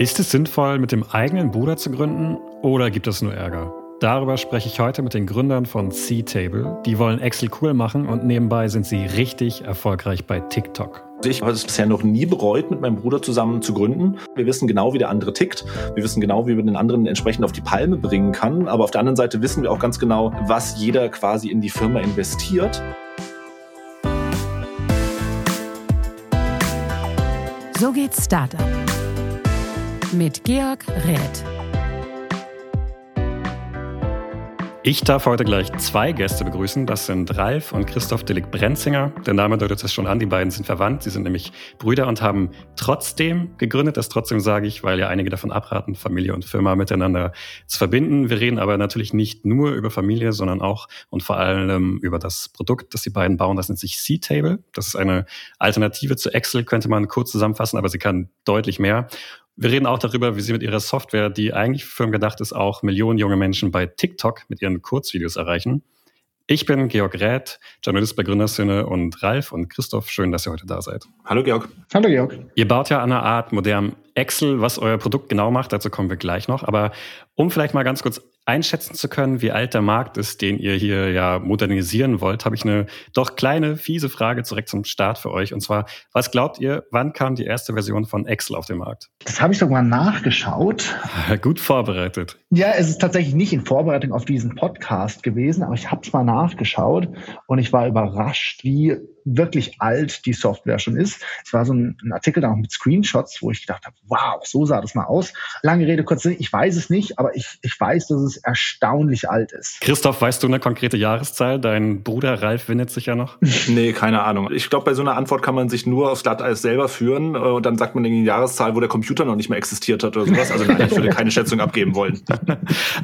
Ist es sinnvoll, mit dem eigenen Bruder zu gründen oder gibt es nur Ärger? Darüber spreche ich heute mit den Gründern von C-Table. Die wollen Excel cool machen und nebenbei sind sie richtig erfolgreich bei TikTok. Ich habe es bisher noch nie bereut, mit meinem Bruder zusammen zu gründen. Wir wissen genau, wie der andere tickt. Wir wissen genau, wie man den anderen entsprechend auf die Palme bringen kann. Aber auf der anderen Seite wissen wir auch ganz genau, was jeder quasi in die Firma investiert. So geht's Startup mit Georg Räth. Ich darf heute gleich zwei Gäste begrüßen. Das sind Ralf und Christoph Dillig-Brenzinger. Der Name deutet es schon an, die beiden sind verwandt. Sie sind nämlich Brüder und haben trotzdem gegründet. Das trotzdem sage ich, weil ja einige davon abraten, Familie und Firma miteinander zu verbinden. Wir reden aber natürlich nicht nur über Familie, sondern auch und vor allem über das Produkt, das die beiden bauen. Das nennt sich C-Table. Das ist eine Alternative zu Excel, könnte man kurz zusammenfassen, aber sie kann deutlich mehr. Wir reden auch darüber, wie Sie mit Ihrer Software, die eigentlich für Firmen gedacht ist, auch Millionen junge Menschen bei TikTok mit ihren Kurzvideos erreichen. Ich bin Georg Räth, Journalist bei Gründerszene und Ralf und Christoph, schön, dass ihr heute da seid. Hallo Georg. Hallo Georg. Ihr baut ja an einer Art modernem Excel, was euer Produkt genau macht, dazu kommen wir gleich noch. Aber um vielleicht mal ganz kurz einschätzen zu können, wie alt der Markt ist, den ihr hier ja modernisieren wollt, habe ich eine doch kleine, fiese Frage direkt zum Start für euch. Und zwar, was glaubt ihr, wann kam die erste Version von Excel auf den Markt? Das habe ich sogar nachgeschaut. Gut vorbereitet. Ja, es ist tatsächlich nicht in Vorbereitung auf diesen Podcast gewesen, aber ich habe es mal nachgeschaut und ich war überrascht, wie wirklich alt die Software schon ist. Es war so ein, ein Artikel da auch mit Screenshots, wo ich gedacht habe, wow, so sah das mal aus. Lange Rede, kurz Sinn, ich weiß es nicht, aber ich, ich weiß, dass es erstaunlich alt ist. Christoph, weißt du eine konkrete Jahreszahl? Dein Bruder Ralf windet sich ja noch. nee, keine Ahnung. Ich glaube, bei so einer Antwort kann man sich nur aufs Glatteis selber führen äh, und dann sagt man die Jahreszahl, wo der Computer noch nicht mehr existiert hat oder sowas. Also nein, ich würde keine Schätzung abgeben wollen.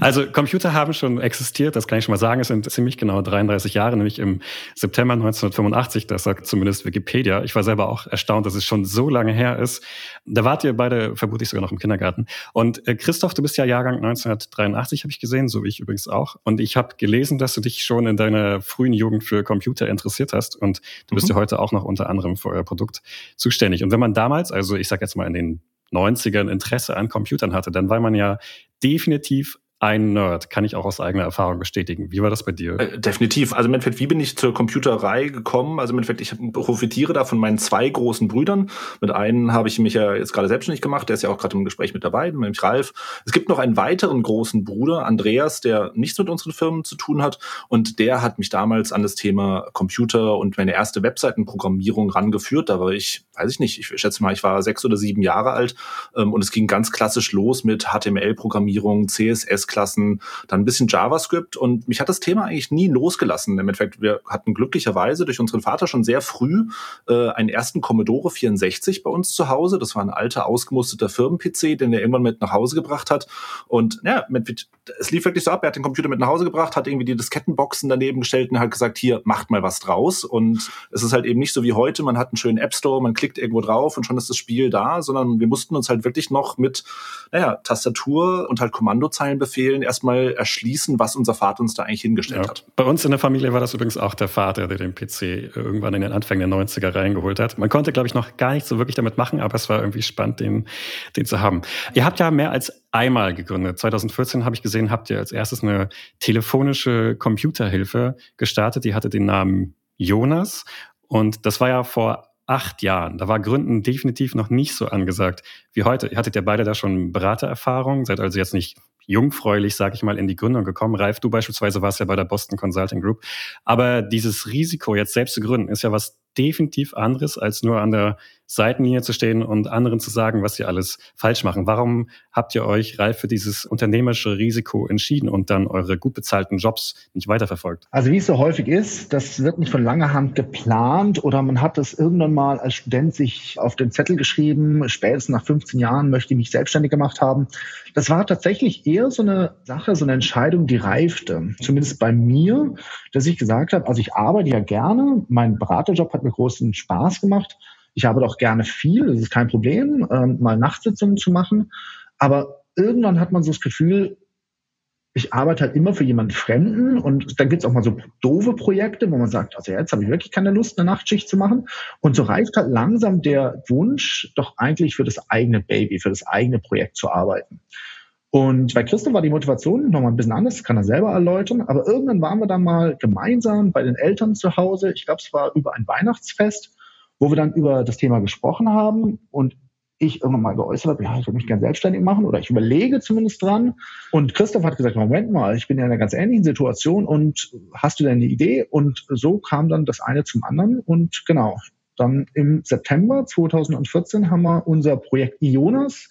Also Computer haben schon existiert, das kann ich schon mal sagen. Es sind ziemlich genau 33 Jahre, nämlich im September 1985 das sagt zumindest Wikipedia. Ich war selber auch erstaunt, dass es schon so lange her ist. Da wart ihr beide vermutlich sogar noch im Kindergarten. Und äh, Christoph, du bist ja Jahrgang 1983, habe ich gesehen, so wie ich übrigens auch. Und ich habe gelesen, dass du dich schon in deiner frühen Jugend für Computer interessiert hast. Und du bist mhm. ja heute auch noch unter anderem für euer Produkt zuständig. Und wenn man damals, also ich sage jetzt mal in den 90ern Interesse an Computern hatte, dann war man ja definitiv ein Nerd, kann ich auch aus eigener Erfahrung bestätigen. Wie war das bei dir? Äh, definitiv. Also im Endeffekt, wie bin ich zur Computerei gekommen? Also im Endeffekt, ich profitiere da von meinen zwei großen Brüdern. Mit einem habe ich mich ja jetzt gerade selbstständig gemacht, der ist ja auch gerade im Gespräch mit dabei, nämlich Ralf. Es gibt noch einen weiteren großen Bruder, Andreas, der nichts mit unseren Firmen zu tun hat. Und der hat mich damals an das Thema Computer und meine erste Webseitenprogrammierung rangeführt. Da war ich, weiß ich nicht, ich schätze mal, ich war sechs oder sieben Jahre alt. Ähm, und es ging ganz klassisch los mit HTML-Programmierung, CSS, Klassen, dann ein bisschen JavaScript und mich hat das Thema eigentlich nie losgelassen. Im Endeffekt, wir hatten glücklicherweise durch unseren Vater schon sehr früh äh, einen ersten Commodore 64 bei uns zu Hause. Das war ein alter, ausgemusterter Firmen-PC, den er irgendwann mit nach Hause gebracht hat. Und ja, es lief wirklich so ab. Er hat den Computer mit nach Hause gebracht, hat irgendwie die Diskettenboxen daneben gestellt und hat gesagt, hier, macht mal was draus. Und es ist halt eben nicht so wie heute, man hat einen schönen App Store, man klickt irgendwo drauf und schon ist das Spiel da, sondern wir mussten uns halt wirklich noch mit, naja, Tastatur und halt Kommandozeilen Befehlen erstmal erschließen, was unser Vater uns da eigentlich hingestellt ja. hat. Bei uns in der Familie war das übrigens auch der Vater, der den PC irgendwann in den Anfängen der 90er reingeholt hat. Man konnte, glaube ich, noch gar nicht so wirklich damit machen, aber es war irgendwie spannend, den, den zu haben. Ihr habt ja mehr als einmal gegründet. 2014 habe ich gesehen, habt ihr als erstes eine telefonische Computerhilfe gestartet. Die hatte den Namen Jonas. Und das war ja vor acht Jahren. Da war Gründen definitiv noch nicht so angesagt wie heute. Ihr hattet ja beide da schon Beratererfahrung, seid also jetzt nicht jungfräulich, sage ich mal, in die Gründung gekommen. Ralf, du beispielsweise warst ja bei der Boston Consulting Group. Aber dieses Risiko, jetzt selbst zu gründen, ist ja was definitiv anderes, als nur an der Seitenlinie zu stehen und anderen zu sagen, was sie alles falsch machen. Warum habt ihr euch, Ralf, für dieses unternehmerische Risiko entschieden und dann eure gut bezahlten Jobs nicht weiterverfolgt? Also wie es so häufig ist, das wird nicht von langer Hand geplant oder man hat das irgendwann mal als Student sich auf den Zettel geschrieben, spätestens nach 15 Jahren möchte ich mich selbstständig gemacht haben. Das war tatsächlich eher so eine Sache, so eine Entscheidung, die reifte. Zumindest bei mir, dass ich gesagt habe, also ich arbeite ja gerne, mein Beraterjob hat mir großen Spaß gemacht. Ich arbeite auch gerne viel, das ist kein Problem, ähm, mal Nachtsitzungen zu machen. Aber irgendwann hat man so das Gefühl, ich arbeite halt immer für jemanden Fremden und dann gibt's auch mal so doofe Projekte, wo man sagt, also jetzt habe ich wirklich keine Lust, eine Nachtschicht zu machen. Und so reift halt langsam der Wunsch, doch eigentlich für das eigene Baby, für das eigene Projekt zu arbeiten. Und bei Christoph war die Motivation nochmal ein bisschen anders, kann er selber erläutern. Aber irgendwann waren wir dann mal gemeinsam bei den Eltern zu Hause. Ich glaube, es war über ein Weihnachtsfest, wo wir dann über das Thema gesprochen haben. Und ich irgendwann mal geäußert habe, ja, ich würde mich gerne selbstständig machen oder ich überlege zumindest dran. Und Christoph hat gesagt, Moment mal, ich bin ja in einer ganz ähnlichen Situation und hast du denn eine Idee? Und so kam dann das eine zum anderen und genau. Dann im September 2014 haben wir unser Projekt IONAS,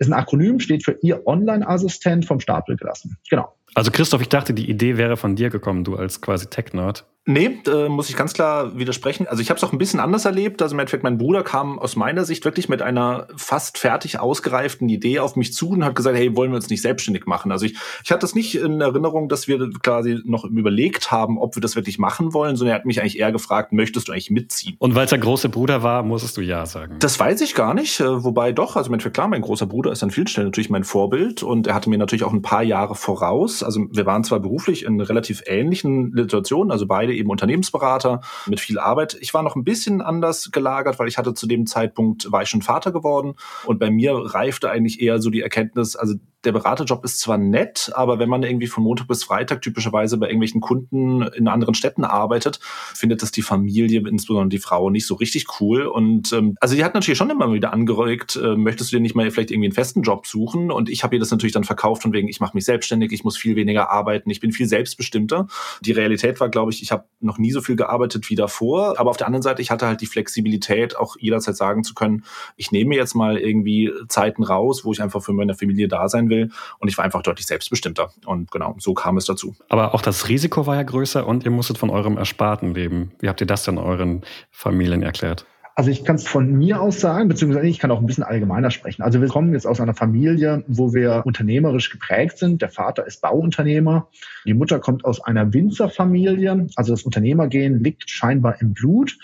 ist ein Akronym, steht für Ihr Online-Assistent vom Stapel gelassen. Genau. Also Christoph, ich dachte, die Idee wäre von dir gekommen, du als quasi Tech-Nerd. Nee, äh, muss ich ganz klar widersprechen. Also ich habe es auch ein bisschen anders erlebt. Also im Endeffekt, mein Bruder kam aus meiner Sicht wirklich mit einer fast fertig ausgereiften Idee auf mich zu und hat gesagt, hey, wollen wir uns nicht selbstständig machen? Also ich, ich hatte das nicht in Erinnerung, dass wir quasi noch überlegt haben, ob wir das wirklich machen wollen, sondern er hat mich eigentlich eher gefragt, möchtest du eigentlich mitziehen? Und weil es der große Bruder war, musstest du ja sagen. Das weiß ich gar nicht. Äh, wobei doch, also im Endeffekt, klar, mein großer Bruder ist an vielen Stellen natürlich mein Vorbild und er hatte mir natürlich auch ein paar Jahre voraus. Also wir waren zwar beruflich in relativ ähnlichen Situationen, also beide eben Unternehmensberater, mit viel Arbeit. Ich war noch ein bisschen anders gelagert, weil ich hatte zu dem Zeitpunkt, war ich schon Vater geworden und bei mir reifte eigentlich eher so die Erkenntnis, also der Beraterjob ist zwar nett, aber wenn man irgendwie von Montag bis Freitag typischerweise bei irgendwelchen Kunden in anderen Städten arbeitet, findet das die Familie, insbesondere die Frau, nicht so richtig cool. Und ähm, also die hat natürlich schon immer wieder angeregt, äh, möchtest du dir nicht mal vielleicht irgendwie einen festen Job suchen? Und ich habe ihr das natürlich dann verkauft von wegen, ich mache mich selbstständig, ich muss viel weniger arbeiten, ich bin viel selbstbestimmter. Die Realität war, glaube ich, ich habe noch nie so viel gearbeitet wie davor. Aber auf der anderen Seite, ich hatte halt die Flexibilität, auch jederzeit sagen zu können, ich nehme jetzt mal irgendwie Zeiten raus, wo ich einfach für meine Familie da sein will. Und ich war einfach deutlich selbstbestimmter. Und genau, so kam es dazu. Aber auch das Risiko war ja größer und ihr musstet von eurem Ersparten leben. Wie habt ihr das denn euren Familien erklärt? Also ich kann es von mir aus sagen, beziehungsweise ich kann auch ein bisschen allgemeiner sprechen. Also wir kommen jetzt aus einer Familie, wo wir unternehmerisch geprägt sind. Der Vater ist Bauunternehmer. Die Mutter kommt aus einer Winzerfamilie. Also das Unternehmergehen liegt scheinbar im Blut.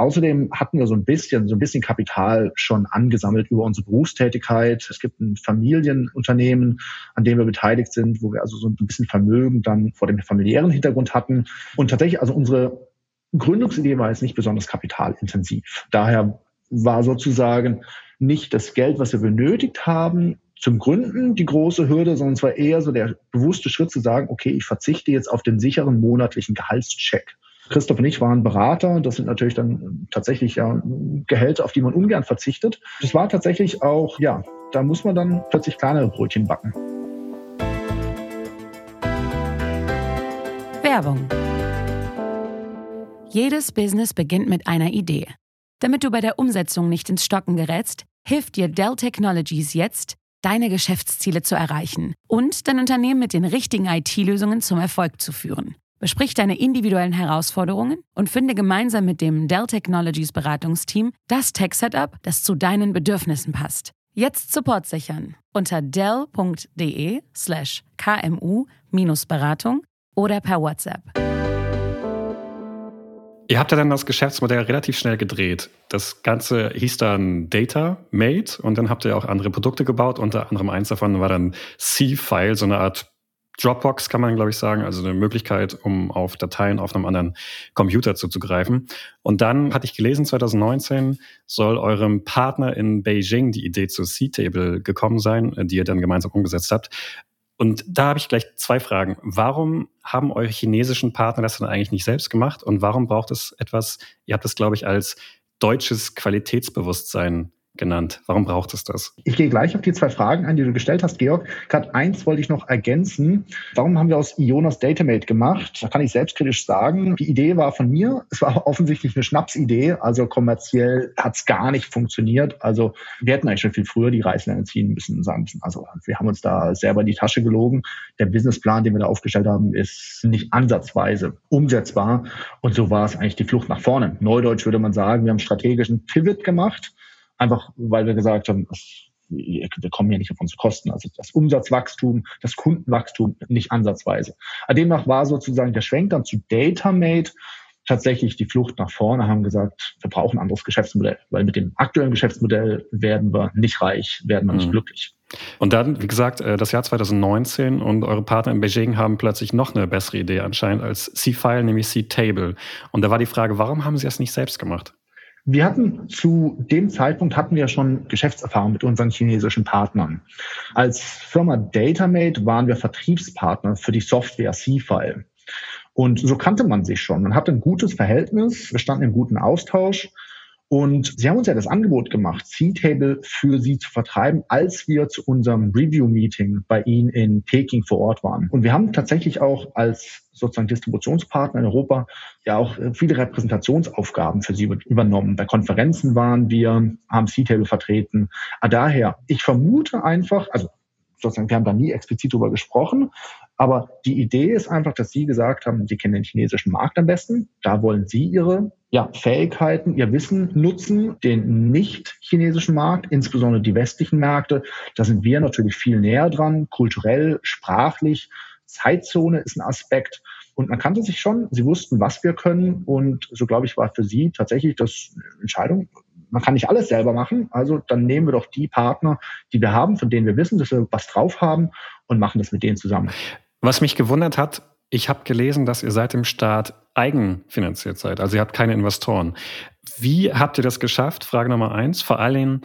Außerdem hatten wir so ein bisschen, so ein bisschen Kapital schon angesammelt über unsere Berufstätigkeit. Es gibt ein Familienunternehmen, an dem wir beteiligt sind, wo wir also so ein bisschen Vermögen dann vor dem familiären Hintergrund hatten. Und tatsächlich, also unsere Gründungsidee war jetzt nicht besonders kapitalintensiv. Daher war sozusagen nicht das Geld, was wir benötigt haben, zum Gründen die große Hürde, sondern es war eher so der bewusste Schritt zu sagen, okay, ich verzichte jetzt auf den sicheren monatlichen Gehaltscheck. Christoph und ich waren Berater. Das sind natürlich dann tatsächlich ja Gehälter, auf die man ungern verzichtet. Das war tatsächlich auch, ja, da muss man dann plötzlich kleinere Brötchen backen. Werbung. Jedes Business beginnt mit einer Idee. Damit du bei der Umsetzung nicht ins Stocken gerätst, hilft dir Dell Technologies jetzt, deine Geschäftsziele zu erreichen und dein Unternehmen mit den richtigen IT-Lösungen zum Erfolg zu führen. Besprich deine individuellen Herausforderungen und finde gemeinsam mit dem Dell Technologies Beratungsteam das Tech-Setup, das zu deinen Bedürfnissen passt. Jetzt Support sichern unter dell.de slash kmu-beratung oder per WhatsApp. Ihr habt ja dann das Geschäftsmodell relativ schnell gedreht. Das Ganze hieß dann Data Made und dann habt ihr auch andere Produkte gebaut. Unter anderem eins davon war dann C-File, so eine Art Dropbox kann man, glaube ich, sagen, also eine Möglichkeit, um auf Dateien auf einem anderen Computer zuzugreifen. Und dann hatte ich gelesen, 2019 soll eurem Partner in Beijing die Idee zu C-Table gekommen sein, die ihr dann gemeinsam umgesetzt habt. Und da habe ich gleich zwei Fragen. Warum haben eure chinesischen Partner das dann eigentlich nicht selbst gemacht? Und warum braucht es etwas, ihr habt es, glaube ich, als deutsches Qualitätsbewusstsein genannt. Warum braucht es das? Ich gehe gleich auf die zwei Fragen ein, die du gestellt hast, Georg. Gerade eins wollte ich noch ergänzen. Warum haben wir aus Ionas Datamate gemacht? Da kann ich selbstkritisch sagen, die Idee war von mir. Es war offensichtlich eine Schnapsidee. Also kommerziell hat es gar nicht funktioniert. Also wir hätten eigentlich schon viel früher die Reißleine ziehen müssen. Also wir haben uns da selber in die Tasche gelogen. Der Businessplan, den wir da aufgestellt haben, ist nicht ansatzweise umsetzbar. Und so war es eigentlich die Flucht nach vorne. Neudeutsch würde man sagen, wir haben strategischen Pivot gemacht Einfach, weil wir gesagt haben, wir kommen ja nicht auf unsere Kosten. Also das Umsatzwachstum, das Kundenwachstum nicht ansatzweise. Demnach war sozusagen der Schwenk dann zu DataMate tatsächlich die Flucht nach vorne, haben gesagt, wir brauchen ein anderes Geschäftsmodell, weil mit dem aktuellen Geschäftsmodell werden wir nicht reich, werden wir nicht mhm. glücklich. Und dann, wie gesagt, äh, das Jahr 2019 und eure Partner in Beijing haben plötzlich noch eine bessere Idee anscheinend als C-File, nämlich C-Table. Und da war die Frage, warum haben sie es nicht selbst gemacht? Wir hatten zu dem Zeitpunkt hatten wir schon Geschäftserfahrung mit unseren chinesischen Partnern. Als Firma Datamate waren wir Vertriebspartner für die Software C-File. Und so kannte man sich schon. Man hatte ein gutes Verhältnis, wir standen im guten Austausch. Und sie haben uns ja das Angebot gemacht, C-Table für sie zu vertreiben, als wir zu unserem Review-Meeting bei ihnen in Peking vor Ort waren. Und wir haben tatsächlich auch als sozusagen Distributionspartner in Europa ja auch äh, viele Repräsentationsaufgaben für sie übernommen. Bei Konferenzen waren wir, haben C-Table vertreten. Ah, daher, ich vermute einfach, also sozusagen, wir haben da nie explizit drüber gesprochen, aber die Idee ist einfach, dass Sie gesagt haben, Sie kennen den chinesischen Markt am besten, da wollen Sie Ihre ja, Fähigkeiten, ihr Wissen nutzen, den nicht chinesischen Markt, insbesondere die westlichen Märkte. Da sind wir natürlich viel näher dran, kulturell, sprachlich. Zeitzone ist ein Aspekt. Und man kannte sich schon, sie wussten, was wir können. Und so, glaube ich, war für sie tatsächlich das Entscheidung, man kann nicht alles selber machen. Also dann nehmen wir doch die Partner, die wir haben, von denen wir wissen, dass wir was drauf haben und machen das mit denen zusammen. Was mich gewundert hat, ich habe gelesen, dass ihr seit dem Start eigenfinanziert seid. Also ihr habt keine Investoren. Wie habt ihr das geschafft? Frage Nummer eins. Vor allem,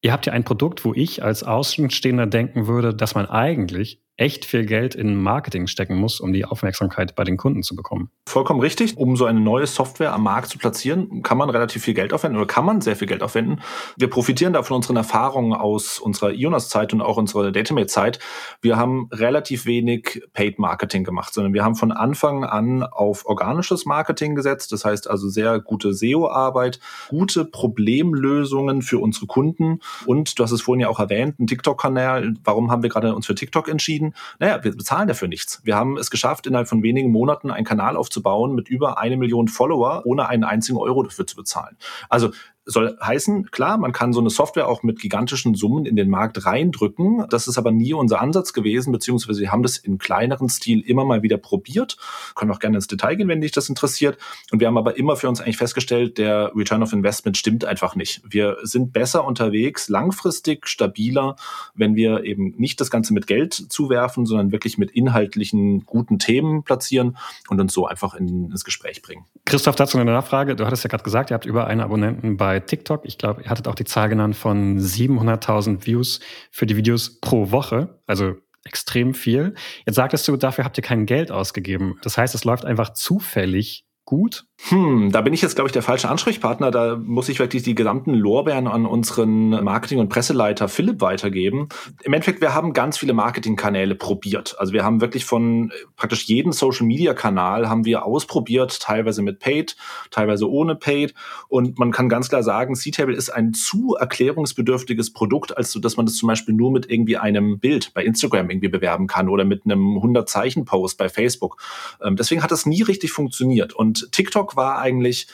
ihr habt ja ein Produkt, wo ich als Außenstehender denken würde, dass man eigentlich echt viel Geld in Marketing stecken muss, um die Aufmerksamkeit bei den Kunden zu bekommen. Vollkommen richtig. Um so eine neue Software am Markt zu platzieren, kann man relativ viel Geld aufwenden oder kann man sehr viel Geld aufwenden. Wir profitieren da von unseren Erfahrungen aus unserer Ionas-Zeit und auch unserer Datamate-Zeit. Wir haben relativ wenig Paid-Marketing gemacht, sondern wir haben von Anfang an auf organisches Marketing gesetzt. Das heißt also sehr gute SEO-Arbeit, gute Problemlösungen für unsere Kunden und du hast es vorhin ja auch erwähnt, ein TikTok-Kanal. Warum haben wir gerade uns für TikTok entschieden? Entschieden, naja, wir bezahlen dafür nichts. Wir haben es geschafft, innerhalb von wenigen Monaten einen Kanal aufzubauen mit über eine Million Follower, ohne einen einzigen Euro dafür zu bezahlen. Also soll heißen, klar, man kann so eine Software auch mit gigantischen Summen in den Markt reindrücken. Das ist aber nie unser Ansatz gewesen, beziehungsweise wir haben das in kleineren Stil immer mal wieder probiert. Können auch gerne ins Detail gehen, wenn dich das interessiert. Und wir haben aber immer für uns eigentlich festgestellt, der Return of Investment stimmt einfach nicht. Wir sind besser unterwegs, langfristig, stabiler, wenn wir eben nicht das Ganze mit Geld zuwerfen, sondern wirklich mit inhaltlichen guten Themen platzieren und uns so einfach in, ins Gespräch bringen. Christoph, dazu eine Nachfrage. Du hattest ja gerade gesagt, ihr habt über eine Abonnenten bei TikTok. Ich glaube, ihr hattet auch die Zahl genannt von 700.000 Views für die Videos pro Woche. Also extrem viel. Jetzt sagtest du, dafür habt ihr kein Geld ausgegeben. Das heißt, es läuft einfach zufällig gut? Hm, da bin ich jetzt, glaube ich, der falsche Ansprechpartner. Da muss ich wirklich die gesamten Lorbeeren an unseren Marketing- und Presseleiter Philipp weitergeben. Im Endeffekt, wir haben ganz viele Marketingkanäle probiert. Also wir haben wirklich von praktisch jeden Social-Media-Kanal haben wir ausprobiert, teilweise mit Paid, teilweise ohne Paid. Und man kann ganz klar sagen, C-Table ist ein zu erklärungsbedürftiges Produkt, als so, dass man das zum Beispiel nur mit irgendwie einem Bild bei Instagram irgendwie bewerben kann oder mit einem 100-Zeichen-Post bei Facebook. Ähm, deswegen hat das nie richtig funktioniert. Und TikTok TikTok war eigentlich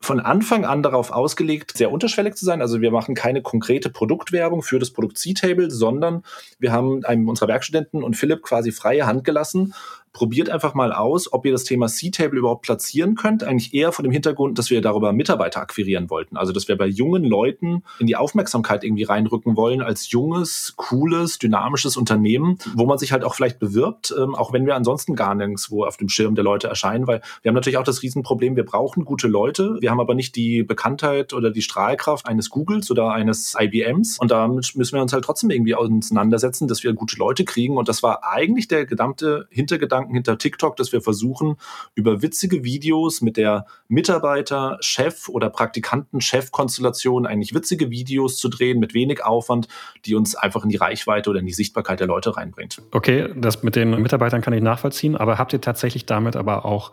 von Anfang an darauf ausgelegt, sehr unterschwellig zu sein. Also wir machen keine konkrete Produktwerbung für das Produkt C-Table, sondern wir haben einem unserer Werkstudenten und Philipp quasi freie Hand gelassen probiert einfach mal aus, ob ihr das Thema C-Table überhaupt platzieren könnt. Eigentlich eher vor dem Hintergrund, dass wir darüber Mitarbeiter akquirieren wollten. Also, dass wir bei jungen Leuten in die Aufmerksamkeit irgendwie reinrücken wollen als junges, cooles, dynamisches Unternehmen, wo man sich halt auch vielleicht bewirbt, ähm, auch wenn wir ansonsten gar nirgendwo auf dem Schirm der Leute erscheinen, weil wir haben natürlich auch das Riesenproblem, wir brauchen gute Leute. Wir haben aber nicht die Bekanntheit oder die Strahlkraft eines Googles oder eines IBMs. Und da müssen wir uns halt trotzdem irgendwie auseinandersetzen, dass wir gute Leute kriegen. Und das war eigentlich der gesamte Hintergedanke Gedanken hinter TikTok, dass wir versuchen, über witzige Videos mit der Mitarbeiter, Chef oder Praktikanten-Chef-Konstellation eigentlich witzige Videos zu drehen mit wenig Aufwand, die uns einfach in die Reichweite oder in die Sichtbarkeit der Leute reinbringt. Okay, das mit den Mitarbeitern kann ich nachvollziehen, aber habt ihr tatsächlich damit aber auch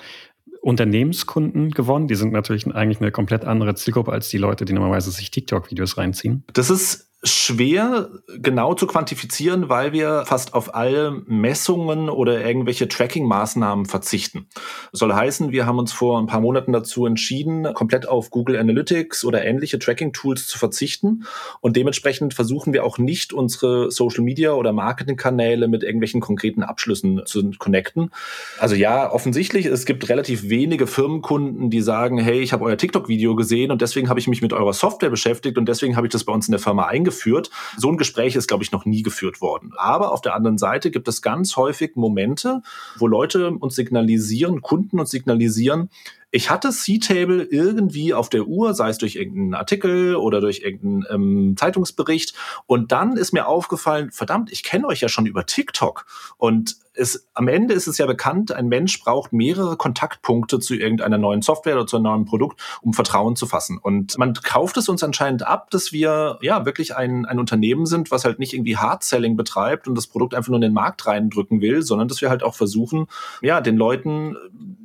Unternehmenskunden gewonnen. Die sind natürlich eigentlich eine komplett andere Zielgruppe als die Leute, die normalerweise sich TikTok-Videos reinziehen. Das ist schwer genau zu quantifizieren, weil wir fast auf alle Messungen oder irgendwelche Tracking-Maßnahmen verzichten. Das soll heißen, wir haben uns vor ein paar Monaten dazu entschieden, komplett auf Google Analytics oder ähnliche Tracking-Tools zu verzichten. Und dementsprechend versuchen wir auch nicht unsere Social-Media oder Marketing-Kanäle mit irgendwelchen konkreten Abschlüssen zu connecten. Also ja, offensichtlich, es gibt relativ wenige Firmenkunden, die sagen, hey, ich habe euer TikTok-Video gesehen und deswegen habe ich mich mit eurer Software beschäftigt und deswegen habe ich das bei uns in der Firma eingeführt eingeführt. So ein Gespräch ist, glaube ich, noch nie geführt worden. Aber auf der anderen Seite gibt es ganz häufig Momente, wo Leute uns signalisieren, Kunden uns signalisieren, ich hatte C-Table irgendwie auf der Uhr, sei es durch irgendeinen Artikel oder durch irgendeinen ähm, Zeitungsbericht. Und dann ist mir aufgefallen, verdammt, ich kenne euch ja schon über TikTok. Und es, am Ende ist es ja bekannt, ein Mensch braucht mehrere Kontaktpunkte zu irgendeiner neuen Software oder zu einem neuen Produkt, um Vertrauen zu fassen. Und man kauft es uns anscheinend ab, dass wir ja wirklich ein, ein Unternehmen sind, was halt nicht irgendwie Hard-Selling betreibt und das Produkt einfach nur in den Markt reindrücken will, sondern dass wir halt auch versuchen, ja, den Leuten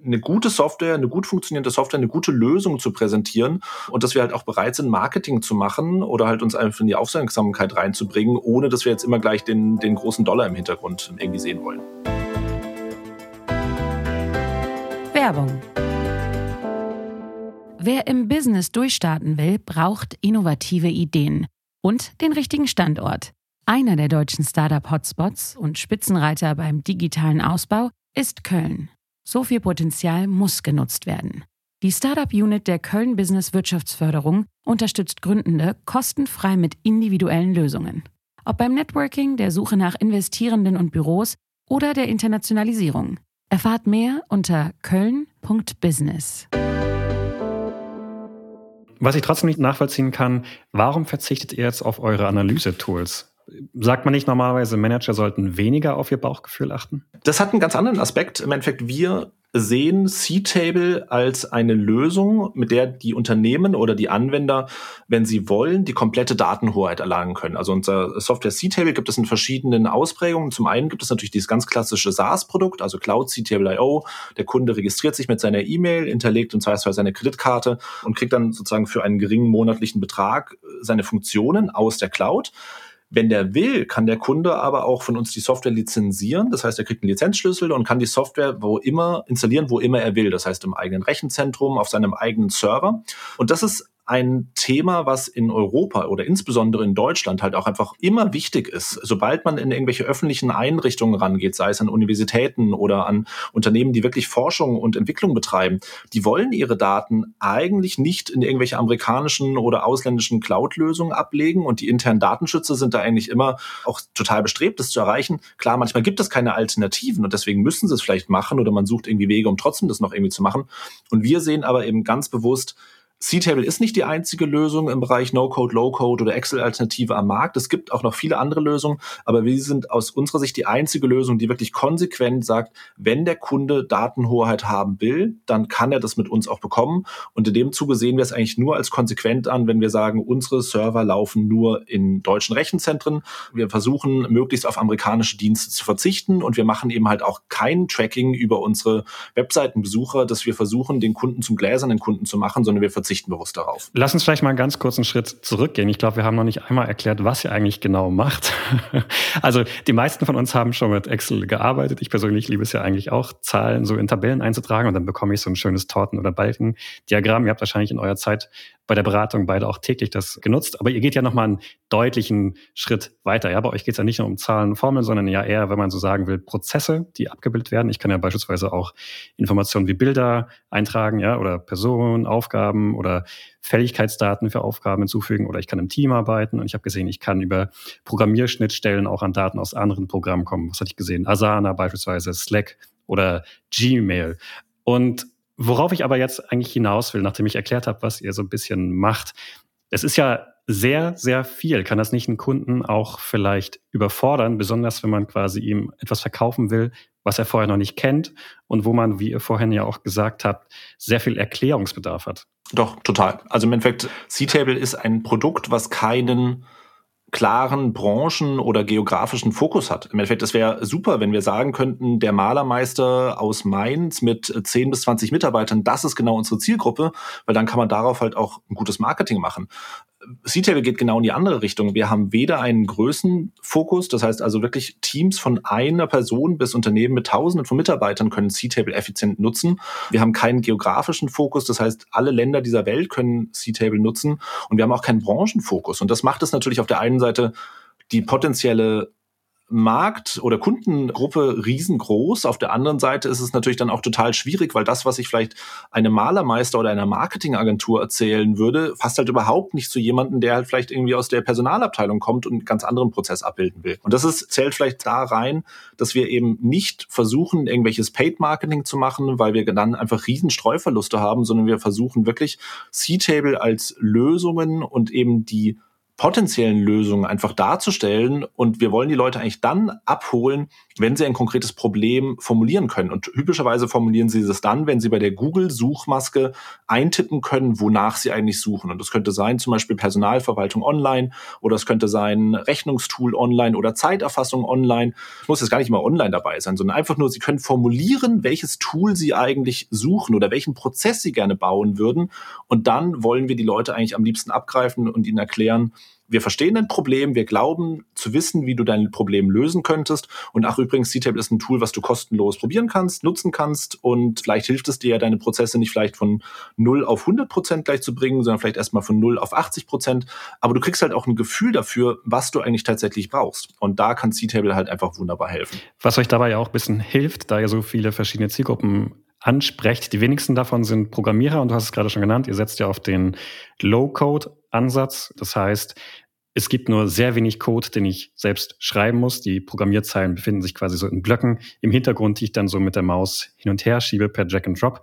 eine gute Software, eine gut funktionierende Software, eine gute Lösung zu präsentieren und dass wir halt auch bereit sind, Marketing zu machen oder halt uns einfach in die Aufmerksamkeit reinzubringen, ohne dass wir jetzt immer gleich den, den großen Dollar im Hintergrund irgendwie sehen wollen. Werbung. Wer im Business durchstarten will, braucht innovative Ideen und den richtigen Standort. Einer der deutschen Startup-Hotspots und Spitzenreiter beim digitalen Ausbau ist Köln. So viel Potenzial muss genutzt werden. Die Startup Unit der Köln Business Wirtschaftsförderung unterstützt Gründende kostenfrei mit individuellen Lösungen. Ob beim Networking, der Suche nach Investierenden und Büros oder der Internationalisierung. Erfahrt mehr unter köln.business. Was ich trotzdem nicht nachvollziehen kann, warum verzichtet ihr jetzt auf eure Analyse-Tools? Sagt man nicht normalerweise, Manager sollten weniger auf ihr Bauchgefühl achten? Das hat einen ganz anderen Aspekt. Im Endeffekt, wir sehen C-Table als eine Lösung, mit der die Unternehmen oder die Anwender, wenn sie wollen, die komplette Datenhoheit erlangen können. Also unser Software C-Table gibt es in verschiedenen Ausprägungen. Zum einen gibt es natürlich dieses ganz klassische SaaS-Produkt, also Cloud C-Table.io. Der Kunde registriert sich mit seiner E-Mail, hinterlegt und zwar seine Kreditkarte und kriegt dann sozusagen für einen geringen monatlichen Betrag seine Funktionen aus der Cloud. Wenn der will, kann der Kunde aber auch von uns die Software lizenzieren. Das heißt, er kriegt einen Lizenzschlüssel und kann die Software wo immer installieren, wo immer er will. Das heißt, im eigenen Rechenzentrum, auf seinem eigenen Server. Und das ist ein Thema, was in Europa oder insbesondere in Deutschland halt auch einfach immer wichtig ist. Sobald man in irgendwelche öffentlichen Einrichtungen rangeht, sei es an Universitäten oder an Unternehmen, die wirklich Forschung und Entwicklung betreiben, die wollen ihre Daten eigentlich nicht in irgendwelche amerikanischen oder ausländischen Cloud-Lösungen ablegen und die internen Datenschützer sind da eigentlich immer auch total bestrebt, das zu erreichen. Klar, manchmal gibt es keine Alternativen und deswegen müssen sie es vielleicht machen oder man sucht irgendwie Wege, um trotzdem das noch irgendwie zu machen. Und wir sehen aber eben ganz bewusst, C-Table ist nicht die einzige Lösung im Bereich No-Code, Low-Code oder Excel-Alternative am Markt. Es gibt auch noch viele andere Lösungen, aber wir sind aus unserer Sicht die einzige Lösung, die wirklich konsequent sagt, wenn der Kunde Datenhoheit haben will, dann kann er das mit uns auch bekommen. Und in dem Zuge sehen wir es eigentlich nur als konsequent an, wenn wir sagen, unsere Server laufen nur in deutschen Rechenzentren. Wir versuchen möglichst auf amerikanische Dienste zu verzichten und wir machen eben halt auch kein Tracking über unsere Webseitenbesucher, dass wir versuchen, den Kunden zum gläsernen Kunden zu machen, sondern wir verzichten bewusst darauf. Lass uns vielleicht mal einen ganz kurzen Schritt zurückgehen. Ich glaube, wir haben noch nicht einmal erklärt, was ihr eigentlich genau macht. also die meisten von uns haben schon mit Excel gearbeitet. Ich persönlich liebe es ja eigentlich auch, Zahlen so in Tabellen einzutragen und dann bekomme ich so ein schönes Torten- oder Balkendiagramm. Ihr habt wahrscheinlich in eurer Zeit bei der Beratung beide auch täglich das genutzt. Aber ihr geht ja nochmal einen deutlichen Schritt weiter. Ja, bei euch geht es ja nicht nur um Zahlen und Formeln, sondern ja eher, wenn man so sagen will, Prozesse, die abgebildet werden. Ich kann ja beispielsweise auch Informationen wie Bilder eintragen, ja, oder Personen, Aufgaben oder Fälligkeitsdaten für Aufgaben hinzufügen oder ich kann im Team arbeiten und ich habe gesehen, ich kann über Programmierschnittstellen auch an Daten aus anderen Programmen kommen. Was hatte ich gesehen? Asana beispielsweise, Slack oder Gmail. Und Worauf ich aber jetzt eigentlich hinaus will, nachdem ich erklärt habe, was ihr so ein bisschen macht, es ist ja sehr, sehr viel. Kann das nicht einen Kunden auch vielleicht überfordern, besonders wenn man quasi ihm etwas verkaufen will, was er vorher noch nicht kennt und wo man, wie ihr vorhin ja auch gesagt habt, sehr viel Erklärungsbedarf hat? Doch, total. Also im Endeffekt, C-Table ist ein Produkt, was keinen klaren Branchen- oder geografischen Fokus hat. Im Endeffekt, es wäre super, wenn wir sagen könnten, der Malermeister aus Mainz mit 10 bis 20 Mitarbeitern, das ist genau unsere Zielgruppe, weil dann kann man darauf halt auch ein gutes Marketing machen. C-Table geht genau in die andere Richtung. Wir haben weder einen Größenfokus, das heißt also wirklich Teams von einer Person bis Unternehmen mit Tausenden von Mitarbeitern können C-Table effizient nutzen. Wir haben keinen geografischen Fokus, das heißt alle Länder dieser Welt können C-Table nutzen und wir haben auch keinen Branchenfokus. Und das macht es natürlich auf der einen Seite die potenzielle Markt oder Kundengruppe riesengroß. Auf der anderen Seite ist es natürlich dann auch total schwierig, weil das, was ich vielleicht einem Malermeister oder einer Marketingagentur erzählen würde, passt halt überhaupt nicht zu jemandem, der halt vielleicht irgendwie aus der Personalabteilung kommt und einen ganz anderen Prozess abbilden will. Und das ist, zählt vielleicht da rein, dass wir eben nicht versuchen, irgendwelches Paid-Marketing zu machen, weil wir dann einfach riesen Streuverluste haben, sondern wir versuchen wirklich C-Table als Lösungen und eben die potenziellen Lösungen einfach darzustellen. Und wir wollen die Leute eigentlich dann abholen, wenn sie ein konkretes Problem formulieren können. Und typischerweise formulieren sie das dann, wenn sie bei der Google-Suchmaske eintippen können, wonach sie eigentlich suchen. Und das könnte sein zum Beispiel Personalverwaltung online oder es könnte sein Rechnungstool online oder Zeiterfassung online. Es muss jetzt gar nicht immer online dabei sein, sondern einfach nur, sie können formulieren, welches Tool sie eigentlich suchen oder welchen Prozess sie gerne bauen würden. Und dann wollen wir die Leute eigentlich am liebsten abgreifen und ihnen erklären, wir verstehen dein Problem, wir glauben zu wissen, wie du dein Problem lösen könntest. Und ach übrigens, C-Table ist ein Tool, was du kostenlos probieren kannst, nutzen kannst und vielleicht hilft es dir, deine Prozesse nicht vielleicht von 0 auf 100 Prozent gleich zu bringen, sondern vielleicht erstmal von 0 auf 80 Prozent. Aber du kriegst halt auch ein Gefühl dafür, was du eigentlich tatsächlich brauchst. Und da kann C-Table halt einfach wunderbar helfen. Was euch dabei ja auch ein bisschen hilft, da ihr so viele verschiedene Zielgruppen ansprecht. Die wenigsten davon sind Programmierer und du hast es gerade schon genannt, ihr setzt ja auf den Low-Code-Ansatz. Das heißt, es gibt nur sehr wenig Code, den ich selbst schreiben muss. Die Programmierzeilen befinden sich quasi so in Blöcken im Hintergrund, die ich dann so mit der Maus hin und her schiebe per Drag and Drop.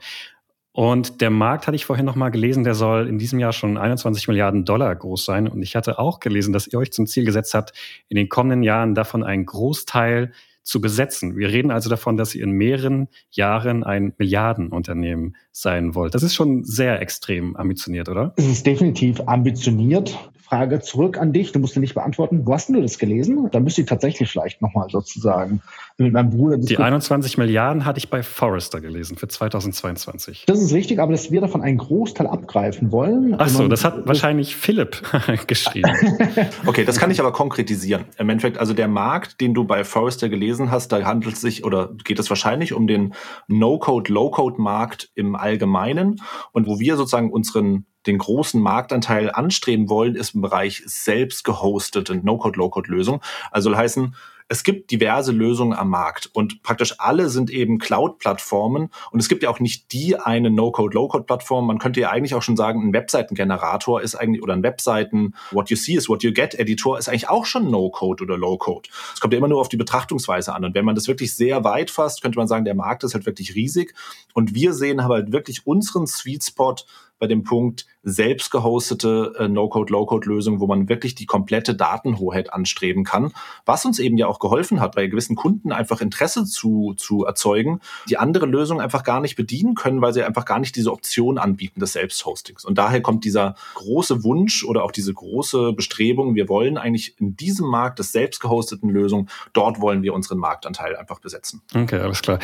Und der Markt hatte ich vorhin noch mal gelesen, der soll in diesem Jahr schon 21 Milliarden Dollar groß sein. Und ich hatte auch gelesen, dass ihr euch zum Ziel gesetzt habt, in den kommenden Jahren davon einen Großteil zu besetzen. Wir reden also davon, dass ihr in mehreren Jahren ein Milliardenunternehmen sein wollt. Das ist schon sehr extrem ambitioniert, oder? Es ist definitiv ambitioniert. Frage zurück an dich. Du musst dir nicht beantworten. Wo hast du das gelesen? Da müsste ich tatsächlich vielleicht nochmal sozusagen mit meinem Bruder Die 21 Milliarden hatte ich bei Forrester gelesen für 2022. Das ist richtig, aber dass wir davon einen Großteil abgreifen wollen. Ach so, das hat wahrscheinlich Philipp geschrieben. okay, das kann ich aber konkretisieren. Im Endeffekt, also der Markt, den du bei Forrester gelesen hast, da handelt es sich oder geht es wahrscheinlich um den No-Code, Low-Code-Markt im Allgemeinen und wo wir sozusagen unseren den großen Marktanteil anstreben wollen, ist im Bereich selbst gehostete No-Code-Low-Code-Lösung. Also heißen, es gibt diverse Lösungen am Markt und praktisch alle sind eben Cloud-Plattformen und es gibt ja auch nicht die eine No-Code, Low-Code-Plattform. Man könnte ja eigentlich auch schon sagen, ein Webseitengenerator ist eigentlich oder ein Webseiten What You See is What You Get Editor ist eigentlich auch schon No-Code oder Low-Code. Es kommt ja immer nur auf die Betrachtungsweise an und wenn man das wirklich sehr weit fasst, könnte man sagen, der Markt ist halt wirklich riesig und wir sehen halt wirklich unseren Sweet Spot bei dem Punkt selbst gehostete äh, No-Code-Low-Code-Lösung, wo man wirklich die komplette Datenhoheit anstreben kann, was uns eben ja auch geholfen hat, bei gewissen Kunden einfach Interesse zu, zu erzeugen, die andere Lösungen einfach gar nicht bedienen können, weil sie einfach gar nicht diese Option anbieten des Selbsthostings. Und daher kommt dieser große Wunsch oder auch diese große Bestrebung, wir wollen eigentlich in diesem Markt des selbst gehosteten Lösungen, dort wollen wir unseren Marktanteil einfach besetzen. Okay, alles klar.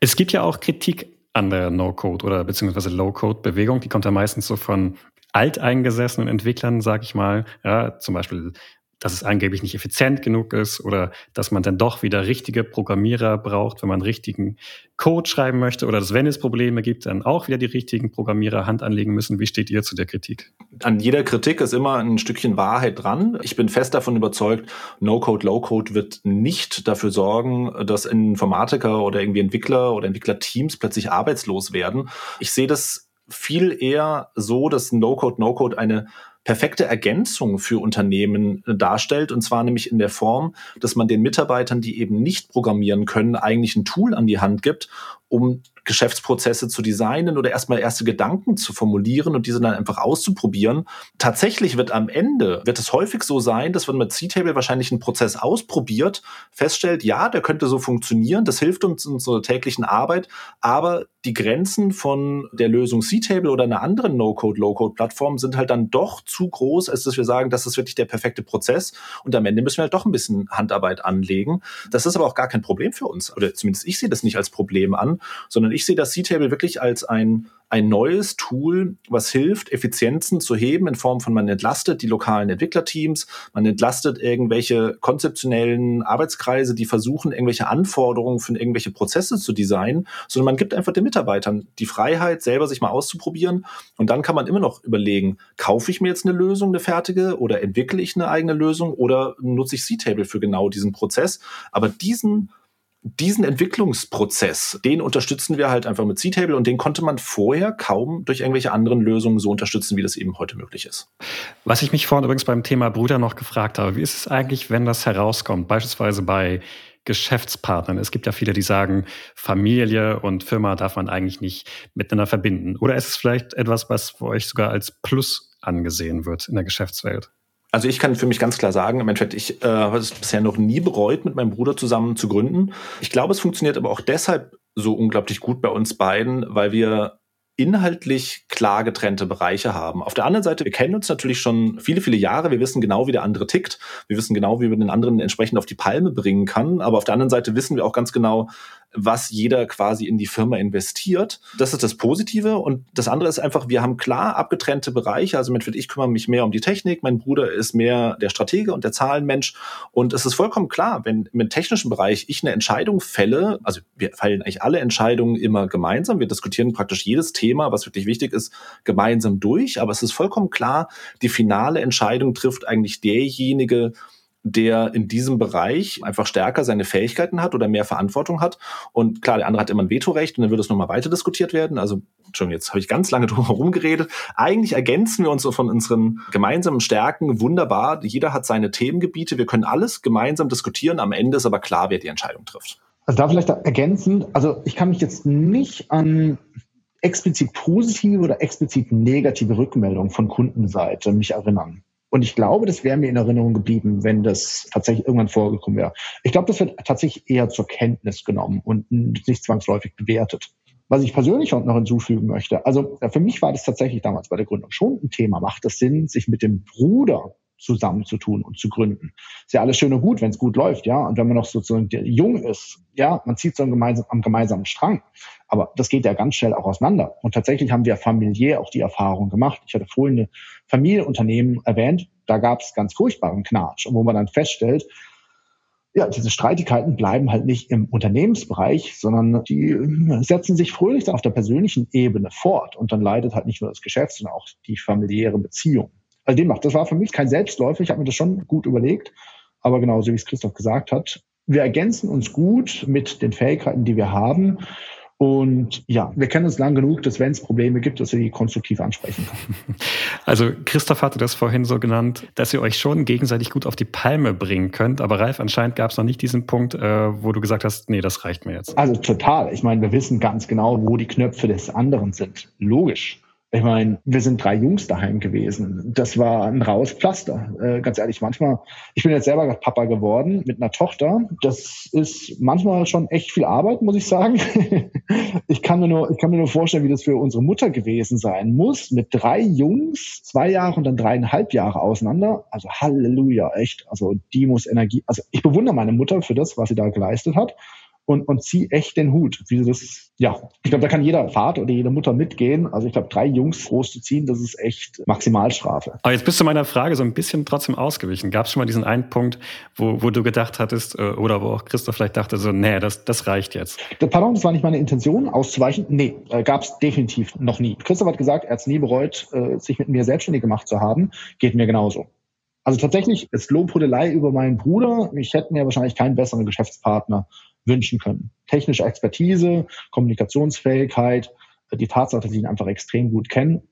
Es gibt ja auch Kritik an der No-Code oder beziehungsweise Low-Code-Bewegung. Die kommt ja meistens so von alteingesessenen Entwicklern, sag ich mal. Ja, zum Beispiel dass es angeblich nicht effizient genug ist oder dass man dann doch wieder richtige Programmierer braucht, wenn man richtigen Code schreiben möchte oder dass wenn es Probleme gibt, dann auch wieder die richtigen Programmierer Hand anlegen müssen. Wie steht ihr zu der Kritik? An jeder Kritik ist immer ein Stückchen Wahrheit dran. Ich bin fest davon überzeugt, No-Code, Low-Code wird nicht dafür sorgen, dass Informatiker oder irgendwie Entwickler oder Entwicklerteams plötzlich arbeitslos werden. Ich sehe das viel eher so, dass No-Code, No-Code eine perfekte Ergänzung für Unternehmen äh, darstellt. Und zwar nämlich in der Form, dass man den Mitarbeitern, die eben nicht programmieren können, eigentlich ein Tool an die Hand gibt, um Geschäftsprozesse zu designen oder erstmal erste Gedanken zu formulieren und diese dann einfach auszuprobieren. Tatsächlich wird am Ende, wird es häufig so sein, dass wenn man C-Table wahrscheinlich einen Prozess ausprobiert, feststellt, ja, der könnte so funktionieren, das hilft uns in unserer täglichen Arbeit, aber die Grenzen von der Lösung C-Table oder einer anderen No-Code, Low-Code-Plattform sind halt dann doch zu groß, als dass wir sagen, das ist wirklich der perfekte Prozess und am Ende müssen wir halt doch ein bisschen Handarbeit anlegen. Das ist aber auch gar kein Problem für uns, oder zumindest ich sehe das nicht als Problem an, sondern ich sehe das C-Table wirklich als ein ein neues Tool, was hilft, Effizienzen zu heben in Form von man entlastet die lokalen Entwicklerteams, man entlastet irgendwelche konzeptionellen Arbeitskreise, die versuchen, irgendwelche Anforderungen für irgendwelche Prozesse zu designen, sondern man gibt einfach den Mitarbeitern die Freiheit, selber sich mal auszuprobieren. Und dann kann man immer noch überlegen, kaufe ich mir jetzt eine Lösung, eine fertige, oder entwickle ich eine eigene Lösung oder nutze ich C-Table für genau diesen Prozess. Aber diesen diesen Entwicklungsprozess, den unterstützen wir halt einfach mit C-Table und den konnte man vorher kaum durch irgendwelche anderen Lösungen so unterstützen, wie das eben heute möglich ist. Was ich mich vorhin übrigens beim Thema Bruder noch gefragt habe, wie ist es eigentlich, wenn das herauskommt, beispielsweise bei Geschäftspartnern. Es gibt ja viele, die sagen, Familie und Firma darf man eigentlich nicht miteinander verbinden. Oder ist es vielleicht etwas, was für euch sogar als Plus angesehen wird in der Geschäftswelt? Also ich kann für mich ganz klar sagen, im Endeffekt, ich äh, habe es bisher noch nie bereut, mit meinem Bruder zusammen zu gründen. Ich glaube, es funktioniert aber auch deshalb so unglaublich gut bei uns beiden, weil wir inhaltlich klar getrennte Bereiche haben. Auf der anderen Seite, wir kennen uns natürlich schon viele, viele Jahre. Wir wissen genau, wie der andere tickt. Wir wissen genau, wie man den anderen entsprechend auf die Palme bringen kann. Aber auf der anderen Seite wissen wir auch ganz genau, was jeder quasi in die Firma investiert. Das ist das Positive. Und das andere ist einfach, wir haben klar abgetrennte Bereiche. Also mit ich kümmere mich mehr um die Technik, mein Bruder ist mehr der Stratege und der Zahlenmensch. Und es ist vollkommen klar, wenn im technischen Bereich ich eine Entscheidung fälle, also wir fällen eigentlich alle Entscheidungen immer gemeinsam. Wir diskutieren praktisch jedes Thema, was wirklich wichtig ist, gemeinsam durch. Aber es ist vollkommen klar, die finale Entscheidung trifft eigentlich derjenige, der in diesem Bereich einfach stärker seine Fähigkeiten hat oder mehr Verantwortung hat. Und klar, der andere hat immer ein Vetorecht und dann wird es nochmal weiter diskutiert werden. Also schon jetzt habe ich ganz lange drum herum geredet. Eigentlich ergänzen wir uns so von unseren gemeinsamen Stärken wunderbar. Jeder hat seine Themengebiete. Wir können alles gemeinsam diskutieren. Am Ende ist aber klar, wer die Entscheidung trifft. Also da vielleicht ergänzend, also ich kann mich jetzt nicht an explizit positive oder explizit negative Rückmeldungen von Kundenseite mich erinnern. Und ich glaube, das wäre mir in Erinnerung geblieben, wenn das tatsächlich irgendwann vorgekommen wäre. Ich glaube, das wird tatsächlich eher zur Kenntnis genommen und nicht zwangsläufig bewertet. Was ich persönlich noch hinzufügen möchte, also für mich war das tatsächlich damals bei der Gründung schon ein Thema. Macht es Sinn, sich mit dem Bruder zusammenzutun und zu gründen. Ist ja alles schön und gut, wenn es gut läuft, ja. Und wenn man noch sozusagen jung ist, ja, man zieht so gemeinsam, am gemeinsamen Strang. Aber das geht ja ganz schnell auch auseinander. Und tatsächlich haben wir familiär auch die Erfahrung gemacht. Ich hatte vorhin eine Familienunternehmen erwähnt, da gab es ganz furchtbaren Knatsch. Und wo man dann feststellt, ja, diese Streitigkeiten bleiben halt nicht im Unternehmensbereich, sondern die setzen sich fröhlich dann auf der persönlichen Ebene fort. Und dann leidet halt nicht nur das Geschäft, sondern auch die familiäre Beziehung. Also demnach, das war für mich kein Selbstläufer. Ich habe mir das schon gut überlegt. Aber genauso wie es Christoph gesagt hat, wir ergänzen uns gut mit den Fähigkeiten, die wir haben. Und ja, wir kennen uns lang genug, dass wenn es Probleme gibt, dass wir die konstruktiv ansprechen können. Also Christoph hatte das vorhin so genannt, dass ihr euch schon gegenseitig gut auf die Palme bringen könnt. Aber Ralf, anscheinend gab es noch nicht diesen Punkt, äh, wo du gesagt hast, nee, das reicht mir jetzt. Also total. Ich meine, wir wissen ganz genau, wo die Knöpfe des anderen sind. Logisch. Ich meine, wir sind drei Jungs daheim gewesen. Das war ein raues Pflaster. Äh, ganz ehrlich, manchmal, ich bin jetzt selber Papa geworden mit einer Tochter. Das ist manchmal schon echt viel Arbeit, muss ich sagen. ich kann mir nur, ich kann mir nur vorstellen, wie das für unsere Mutter gewesen sein muss. Mit drei Jungs, zwei Jahre und dann dreieinhalb Jahre auseinander. Also Halleluja, echt. Also die muss Energie, also ich bewundere meine Mutter für das, was sie da geleistet hat und, und zieh echt den Hut. Wie das, ja, ich glaube, da kann jeder Vater oder jede Mutter mitgehen. Also ich glaube, drei Jungs groß zu ziehen, das ist echt Maximalstrafe. Aber jetzt bist du meiner Frage so ein bisschen trotzdem ausgewichen. Gab es schon mal diesen einen Punkt, wo, wo du gedacht hattest, äh, oder wo auch Christoph vielleicht dachte, so, nee, das, das reicht jetzt? Pardon, das war nicht meine Intention, auszuweichen. Nee, äh, gab es definitiv noch nie. Christoph hat gesagt, er hat es nie bereut, äh, sich mit mir selbstständig gemacht zu haben. Geht mir genauso. Also tatsächlich ist Lobhudelei über meinen Bruder. Ich hätte mir wahrscheinlich keinen besseren Geschäftspartner wünschen können. Technische Expertise, Kommunikationsfähigkeit, die Tatsache, dass sie ihn einfach extrem gut kennen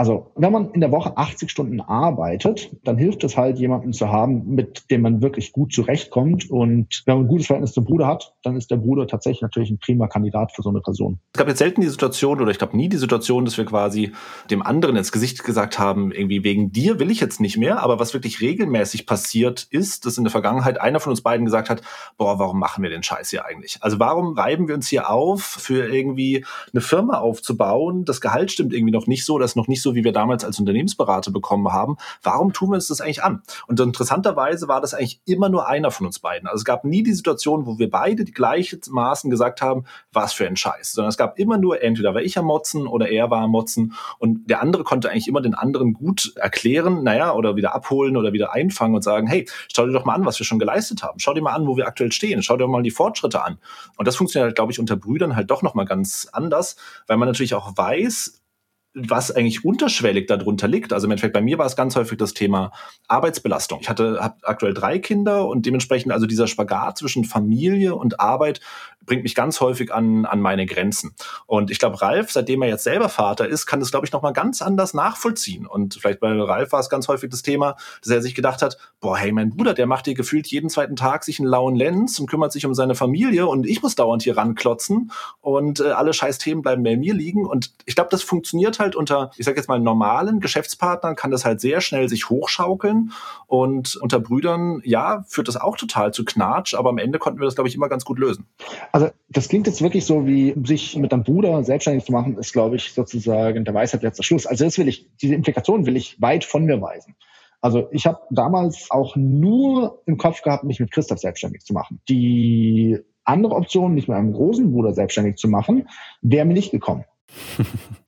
also wenn man in der Woche 80 Stunden arbeitet, dann hilft es halt, jemanden zu haben, mit dem man wirklich gut zurechtkommt. Und wenn man ein gutes Verhältnis zum Bruder hat, dann ist der Bruder tatsächlich natürlich ein prima Kandidat für so eine Person. Es gab jetzt selten die Situation, oder ich glaube nie die Situation, dass wir quasi dem anderen ins Gesicht gesagt haben, irgendwie wegen dir will ich jetzt nicht mehr. Aber was wirklich regelmäßig passiert ist, dass in der Vergangenheit einer von uns beiden gesagt hat, boah, warum machen wir den Scheiß hier eigentlich? Also warum reiben wir uns hier auf, für irgendwie eine Firma aufzubauen? Das Gehalt stimmt irgendwie noch nicht so, das ist noch nicht so so wie wir damals als Unternehmensberater bekommen haben. Warum tun wir uns das eigentlich an? Und interessanterweise war das eigentlich immer nur einer von uns beiden. Also es gab nie die Situation, wo wir beide die gleichermaßen gesagt haben, was für ein Scheiß, sondern es gab immer nur, entweder war ich am Motzen oder er war am Motzen und der andere konnte eigentlich immer den anderen gut erklären, naja, oder wieder abholen oder wieder einfangen und sagen, hey, schau dir doch mal an, was wir schon geleistet haben. Schau dir mal an, wo wir aktuell stehen. Schau dir mal die Fortschritte an. Und das funktioniert, halt, glaube ich, unter Brüdern halt doch nochmal ganz anders, weil man natürlich auch weiß, was eigentlich unterschwellig darunter liegt. Also im Endeffekt bei mir war es ganz häufig das Thema Arbeitsbelastung. Ich hatte aktuell drei Kinder und dementsprechend also dieser Spagat zwischen Familie und Arbeit bringt mich ganz häufig an, an meine Grenzen. Und ich glaube, Ralf, seitdem er jetzt selber Vater ist, kann das, glaube ich, nochmal ganz anders nachvollziehen. Und vielleicht bei Ralf war es ganz häufig das Thema, dass er sich gedacht hat, boah, hey, mein Bruder, der macht hier gefühlt jeden zweiten Tag sich einen lauen Lenz und kümmert sich um seine Familie und ich muss dauernd hier ranklotzen und äh, alle scheiß Themen bleiben bei mir liegen. Und ich glaube, das funktioniert halt unter, ich sag jetzt mal, normalen Geschäftspartnern kann das halt sehr schnell sich hochschaukeln. Und unter Brüdern, ja, führt das auch total zu Knatsch, aber am Ende konnten wir das, glaube ich, immer ganz gut lösen. Also das klingt jetzt wirklich so, wie sich mit einem Bruder selbstständig zu machen, ist, glaube ich, sozusagen der Weisheit letzter Schluss. Also das will ich, diese Implikation will ich weit von mir weisen. Also ich habe damals auch nur im Kopf gehabt, mich mit Christoph selbstständig zu machen. Die andere Option, mich mit einem großen Bruder selbstständig zu machen, wäre mir nicht gekommen.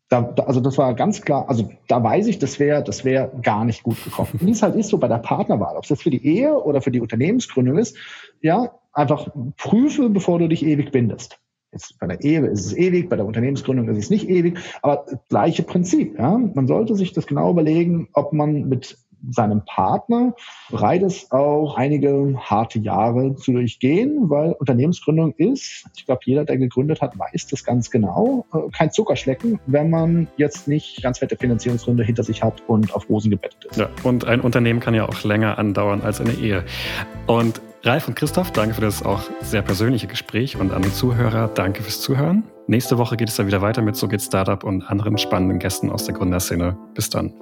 Da, da, also das war ganz klar, also da weiß ich, das wäre das wäre gar nicht gut gekommen. Wie es halt ist so bei der Partnerwahl, ob es jetzt für die Ehe oder für die Unternehmensgründung ist, ja, einfach prüfe, bevor du dich ewig bindest. Jetzt bei der Ehe ist es ewig, bei der Unternehmensgründung ist es nicht ewig, aber gleiche Prinzip. Ja? Man sollte sich das genau überlegen, ob man mit seinem Partner bereit ist, auch einige harte Jahre zu durchgehen, weil Unternehmensgründung ist, ich glaube, jeder, der gegründet hat, weiß das ganz genau, äh, kein Zuckerschlecken, wenn man jetzt nicht ganz fette Finanzierungsgründe hinter sich hat und auf Rosen gebettet ist. Ja, und ein Unternehmen kann ja auch länger andauern als eine Ehe. Und Ralf und Christoph, danke für das auch sehr persönliche Gespräch und an die Zuhörer, danke fürs Zuhören. Nächste Woche geht es dann wieder weiter mit So geht Startup und anderen spannenden Gästen aus der Gründerszene. Bis dann.